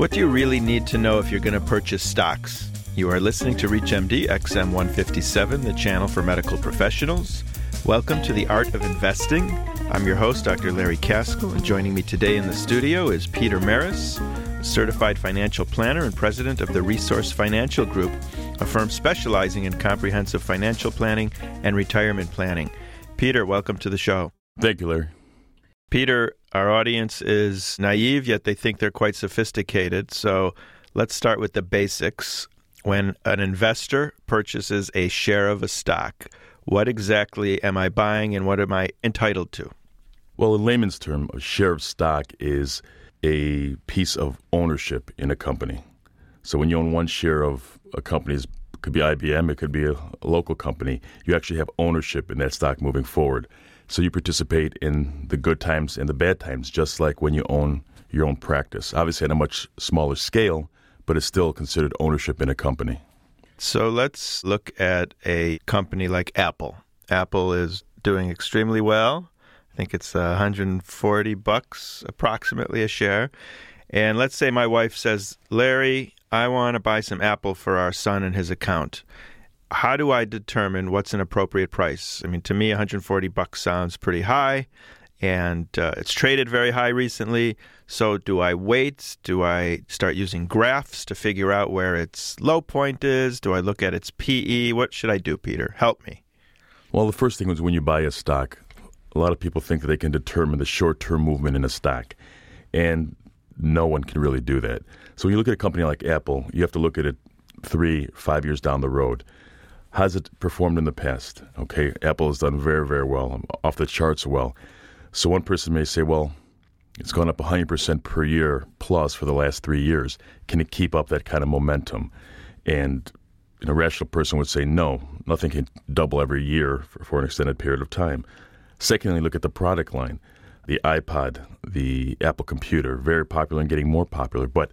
What do you really need to know if you're going to purchase stocks? You are listening to ReachMD XM 157, the channel for medical professionals. Welcome to the Art of Investing. I'm your host, Dr. Larry Kaskel, and joining me today in the studio is Peter Maris, certified financial planner and president of the Resource Financial Group, a firm specializing in comprehensive financial planning and retirement planning. Peter, welcome to the show. Thank you, Larry. Peter, our audience is naive, yet they think they're quite sophisticated. So let's start with the basics. When an investor purchases a share of a stock, what exactly am I buying and what am I entitled to? Well, in layman's term, a share of stock is a piece of ownership in a company. So when you own one share of a company, it could be IBM, it could be a, a local company, you actually have ownership in that stock moving forward. So you participate in the good times and the bad times, just like when you own your own practice. Obviously, at a much smaller scale, but it's still considered ownership in a company. So let's look at a company like Apple. Apple is doing extremely well. I think it's uh, 140 bucks approximately a share. And let's say my wife says, "Larry, I want to buy some Apple for our son and his account." How do I determine what's an appropriate price? I mean, to me, 140 bucks sounds pretty high, and uh, it's traded very high recently. So, do I wait? Do I start using graphs to figure out where its low point is? Do I look at its PE? What should I do, Peter? Help me. Well, the first thing is when you buy a stock, a lot of people think that they can determine the short-term movement in a stock, and no one can really do that. So, when you look at a company like Apple, you have to look at it three, five years down the road How's it performed in the past? Okay, Apple has done very, very well, um, off the charts well. So one person may say, well, it's gone up 100% per year plus for the last three years. Can it keep up that kind of momentum? And an irrational person would say, no, nothing can double every year for, for an extended period of time. Secondly, look at the product line. The iPod, the Apple computer, very popular and getting more popular, but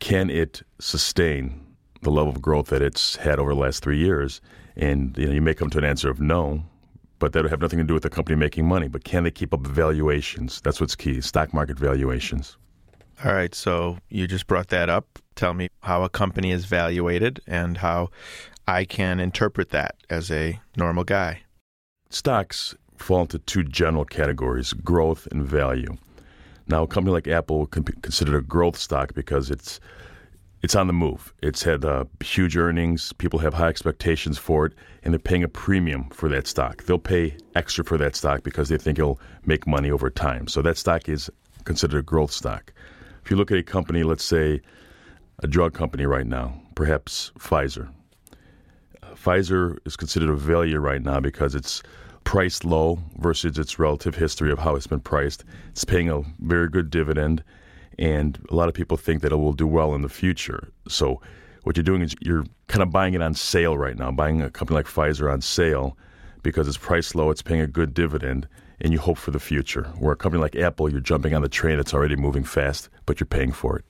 can it sustain the level of growth that it's had over the last three years. And you know, you may come to an answer of no, but that would have nothing to do with the company making money. But can they keep up valuations? That's what's key: stock market valuations. All right. So you just brought that up. Tell me how a company is valuated and how I can interpret that as a normal guy. Stocks fall into two general categories: growth and value. Now, a company like Apple can be considered a growth stock because it's it's on the move. It's had uh, huge earnings. People have high expectations for it, and they're paying a premium for that stock. They'll pay extra for that stock because they think it'll make money over time. So that stock is considered a growth stock. If you look at a company, let's say a drug company right now, perhaps Pfizer. Pfizer is considered a value right now because it's priced low versus its relative history of how it's been priced. It's paying a very good dividend and a lot of people think that it will do well in the future. So what you're doing is you're kind of buying it on sale right now, buying a company like Pfizer on sale because it's priced low, it's paying a good dividend, and you hope for the future. Where a company like Apple, you're jumping on the train that's already moving fast, but you're paying for it.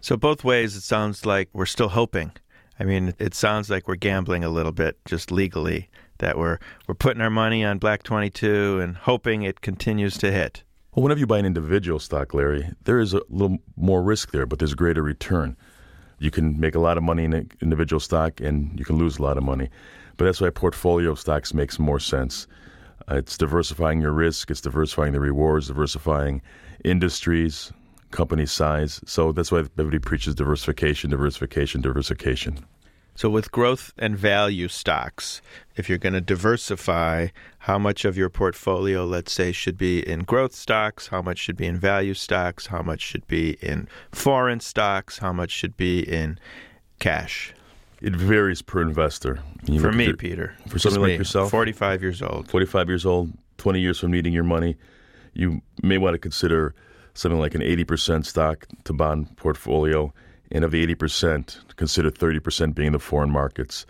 So both ways, it sounds like we're still hoping. I mean, it sounds like we're gambling a little bit, just legally, that we're we're putting our money on Black 22 and hoping it continues to hit. Well, whenever you buy an individual stock, Larry, there is a little more risk there, but there's greater return. You can make a lot of money in an individual stock and you can lose a lot of money. But that's why portfolio of stocks makes more sense. Uh, it's diversifying your risk, it's diversifying the rewards, diversifying industries, company size. So that's why everybody preaches diversification, diversification, diversification. So, with growth and value stocks, if you're going to diversify, how much of your portfolio, let's say, should be in growth stocks, how much should be in value stocks, how much should be in foreign stocks, how much should be in cash? It varies per investor. You for me, Peter. For somebody like yourself? 45 years old. 45 years old, 20 years from needing your money, you may want to consider something like an 80% stock to bond portfolio and of the 80%, consider 30% being the foreign markets.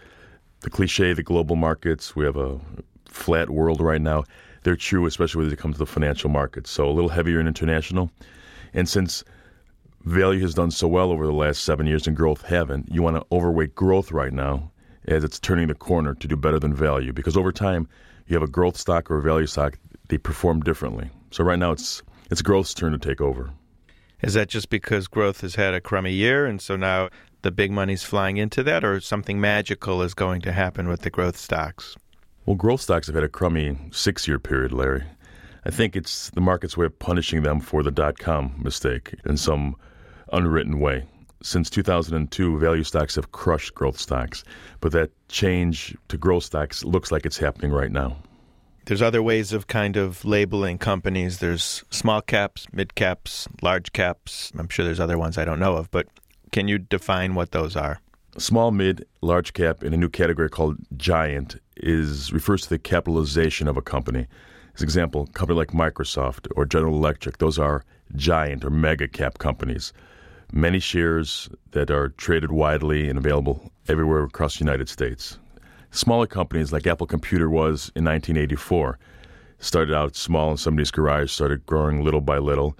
The cliche, the global markets, we have a flat world right now. They're true, especially when it comes to the financial markets. So a little heavier in international. And since value has done so well over the last seven years and growth haven't, you want to overweight growth right now as it's turning the corner to do better than value. Because over time, you have a growth stock or a value stock, they perform differently. So right now, it's it's growth's turn to take over. Is that just because growth has had a crummy year and so now the big money's flying into that, or something magical is going to happen with the growth stocks? Well, growth stocks have had a crummy six year period, Larry. I think it's the market's way of punishing them for the dot com mistake in some unwritten way. Since 2002, value stocks have crushed growth stocks, but that change to growth stocks looks like it's happening right now. There's other ways of kind of labeling companies. There's small caps, mid caps, large caps. I'm sure there's other ones I don't know of, but can you define what those are? Small, mid, large cap in a new category called giant is refers to the capitalization of a company. As example, a company like Microsoft or General Electric, those are giant or mega cap companies. Many shares that are traded widely and available everywhere across the United States. Smaller companies like Apple Computer was in 1984 started out small in somebody's garage, started growing little by little.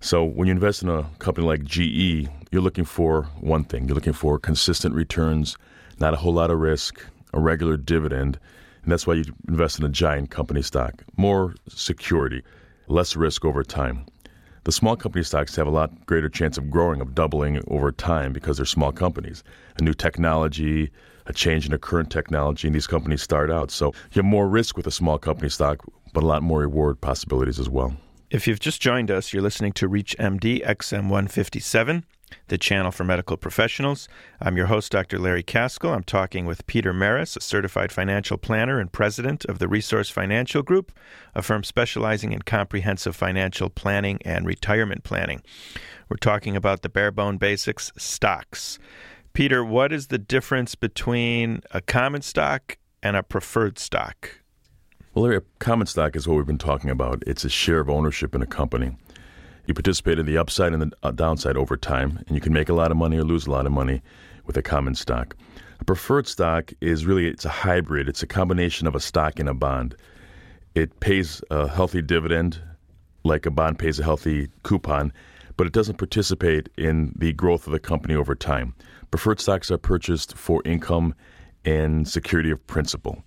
So when you invest in a company like GE, you're looking for one thing. You're looking for consistent returns, not a whole lot of risk, a regular dividend, and that's why you invest in a giant company stock. More security, less risk over time. The small company stocks have a lot greater chance of growing, of doubling over time because they're small companies. A new technology, a change in a current technology, and these companies start out. So you have more risk with a small company stock, but a lot more reward possibilities as well. If you've just joined us, you're listening to ReachMD XM 157, the channel for medical professionals. I'm your host, Dr. Larry Kaskel. I'm talking with Peter Maris, a certified financial planner and president of the Resource Financial Group, a firm specializing in comprehensive financial planning and retirement planning. We're talking about the bare bone basics stocks. Peter, what is the difference between a common stock and a preferred stock? Well, Larry, a common stock is what we've been talking about. It's a share of ownership in a company. You participate in the upside and the uh, downside over time, and you can make a lot of money or lose a lot of money with a common stock. A preferred stock is really it's a hybrid. It's a combination of a stock and a bond. It pays a healthy dividend, like a bond pays a healthy coupon, but it doesn't participate in the growth of the company over time. Preferred stocks are purchased for income and security of principal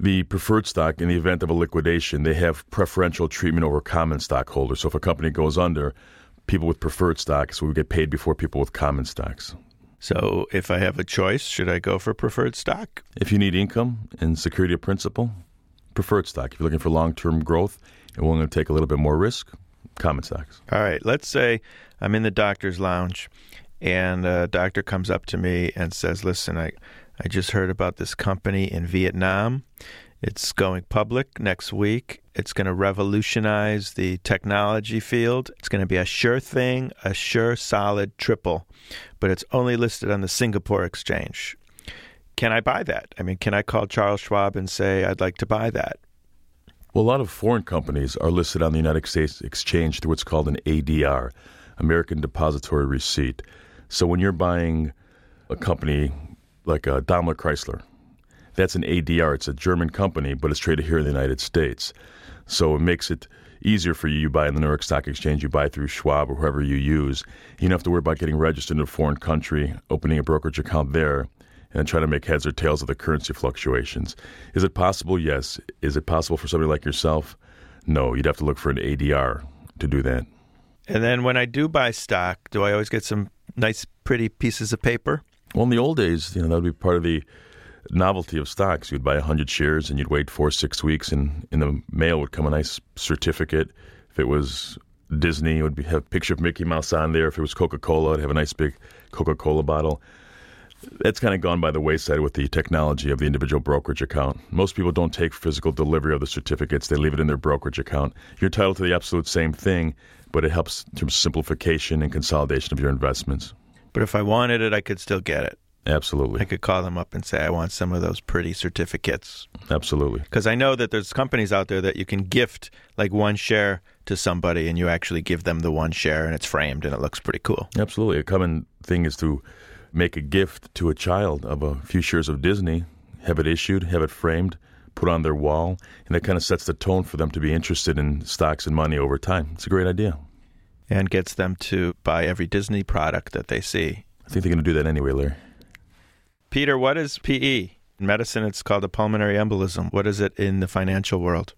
the preferred stock in the event of a liquidation, they have preferential treatment over common stockholders. So if a company goes under, people with preferred stocks will get paid before people with common stocks. So if I have a choice, should I go for preferred stock? If you need income and security of principal, preferred stock. If you're looking for long term growth and willing to take a little bit more risk, common stocks. All right. Let's say I'm in the doctor's lounge and a doctor comes up to me and says, Listen, I I just heard about this company in Vietnam. It's going public next week. It's going to revolutionize the technology field. It's going to be a sure thing, a sure solid triple, but it's only listed on the Singapore Exchange. Can I buy that? I mean, can I call Charles Schwab and say, I'd like to buy that? Well, a lot of foreign companies are listed on the United States Exchange through what's called an ADR, American Depository Receipt. So when you're buying a company like uh, Daimler Chrysler. That's an ADR. It's a German company, but it's traded here in the United States. So it makes it easier for you. You buy in the New York Stock Exchange, you buy through Schwab or whoever you use. You don't have to worry about getting registered in a foreign country, opening a brokerage account there, and trying to make heads or tails of the currency fluctuations. Is it possible? Yes. Is it possible for somebody like yourself? No. You'd have to look for an ADR to do that. And then when I do buy stock, do I always get some nice, pretty pieces of paper? Well, in the old days, you know, that would be part of the novelty of stocks. You'd buy 100 shares and you'd wait four, six weeks, and in the mail would come a nice certificate. If it was Disney, it would be, have a picture of Mickey Mouse on there. If it was Coca Cola, it'd have a nice big Coca Cola bottle. That's kind of gone by the wayside with the technology of the individual brokerage account. Most people don't take physical delivery of the certificates, they leave it in their brokerage account. You're entitled to the absolute same thing, but it helps in terms of simplification and consolidation of your investments. But if I wanted it, I could still get it. Absolutely. I could call them up and say, I want some of those pretty certificates. Absolutely. Because I know that there's companies out there that you can gift like one share to somebody and you actually give them the one share and it's framed and it looks pretty cool. Absolutely. A common thing is to make a gift to a child of a few shares of Disney, have it issued, have it framed, put on their wall, and that kind of sets the tone for them to be interested in stocks and money over time. It's a great idea and gets them to buy every Disney product that they see. I think they're going to do that anyway, Larry. Peter, what is PE? In medicine, it's called a pulmonary embolism. What is it in the financial world?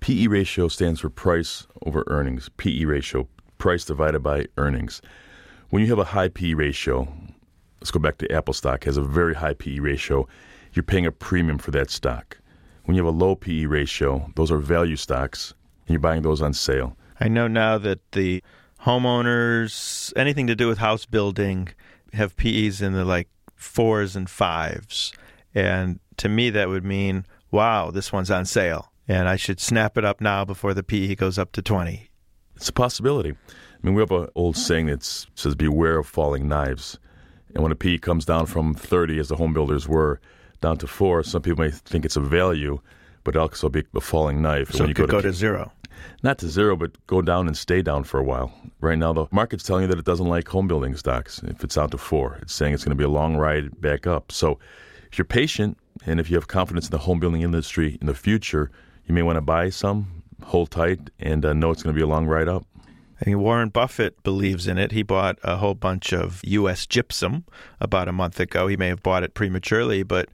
PE ratio stands for price over earnings. PE ratio, price divided by earnings. When you have a high PE ratio, let's go back to Apple stock, has a very high PE ratio, you're paying a premium for that stock. When you have a low PE ratio, those are value stocks, and you're buying those on sale. I know now that the homeowners, anything to do with house building, have PEs in the like fours and fives. And to me, that would mean, wow, this one's on sale. And I should snap it up now before the PE goes up to 20. It's a possibility. I mean, we have an old saying that says, beware of falling knives. And when a PE comes down from 30, as the home builders were, down to four, some people may think it's a value, but it'll also be a falling knife. So when it could go, to, go to zero. Not to zero, but go down and stay down for a while. Right now, the market's telling you that it doesn't like home building stocks if it's down to four. It's saying it's going to be a long ride back up. So if you're patient and if you have confidence in the home building industry in the future, you may want to buy some, hold tight, and uh, know it's going to be a long ride up. I think Warren Buffett believes in it. He bought a whole bunch of U.S. gypsum about a month ago. He may have bought it prematurely, but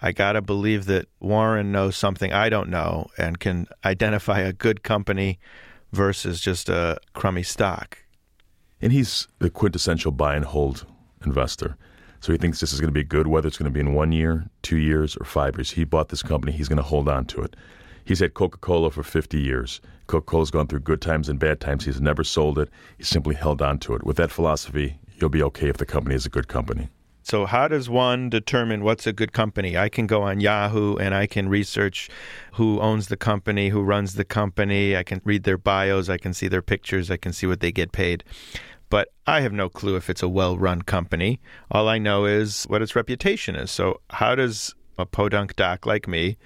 I got to believe that Warren knows something I don't know and can identify a good company versus just a crummy stock. And he's the quintessential buy and hold investor. So he thinks this is going to be good, whether it's going to be in one year, two years, or five years. He bought this company, he's going to hold on to it. He's had Coca Cola for 50 years. Coca Cola's gone through good times and bad times. He's never sold it, he's simply held on to it. With that philosophy, you'll be okay if the company is a good company. So, how does one determine what's a good company? I can go on Yahoo and I can research who owns the company, who runs the company. I can read their bios, I can see their pictures, I can see what they get paid. But I have no clue if it's a well run company. All I know is what its reputation is. So, how does a podunk doc like me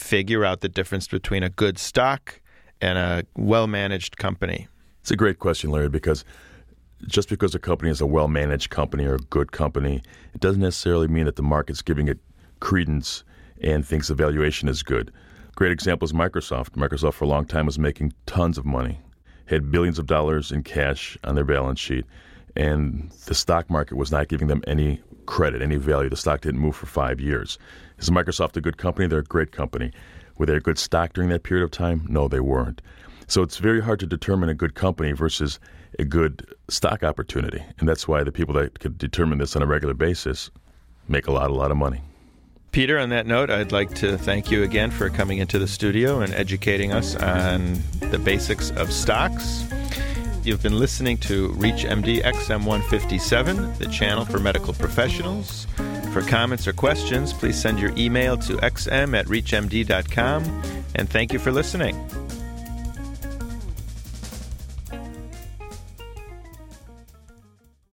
figure out the difference between a good stock and a well managed company? It's a great question, Larry, because just because a company is a well managed company or a good company, it doesn't necessarily mean that the market's giving it credence and thinks the valuation is good. Great example is Microsoft. Microsoft for a long time was making tons of money, had billions of dollars in cash on their balance sheet, and the stock market was not giving them any credit, any value. The stock didn't move for five years. Is Microsoft a good company? They're a great company. Were they a good stock during that period of time? No, they weren't. So it's very hard to determine a good company versus a good stock opportunity. And that's why the people that could determine this on a regular basis make a lot, a lot of money. Peter, on that note, I'd like to thank you again for coming into the studio and educating us on the basics of stocks. You've been listening to ReachMD XM157, the channel for medical professionals. For comments or questions, please send your email to xm at reachmd.com. And thank you for listening.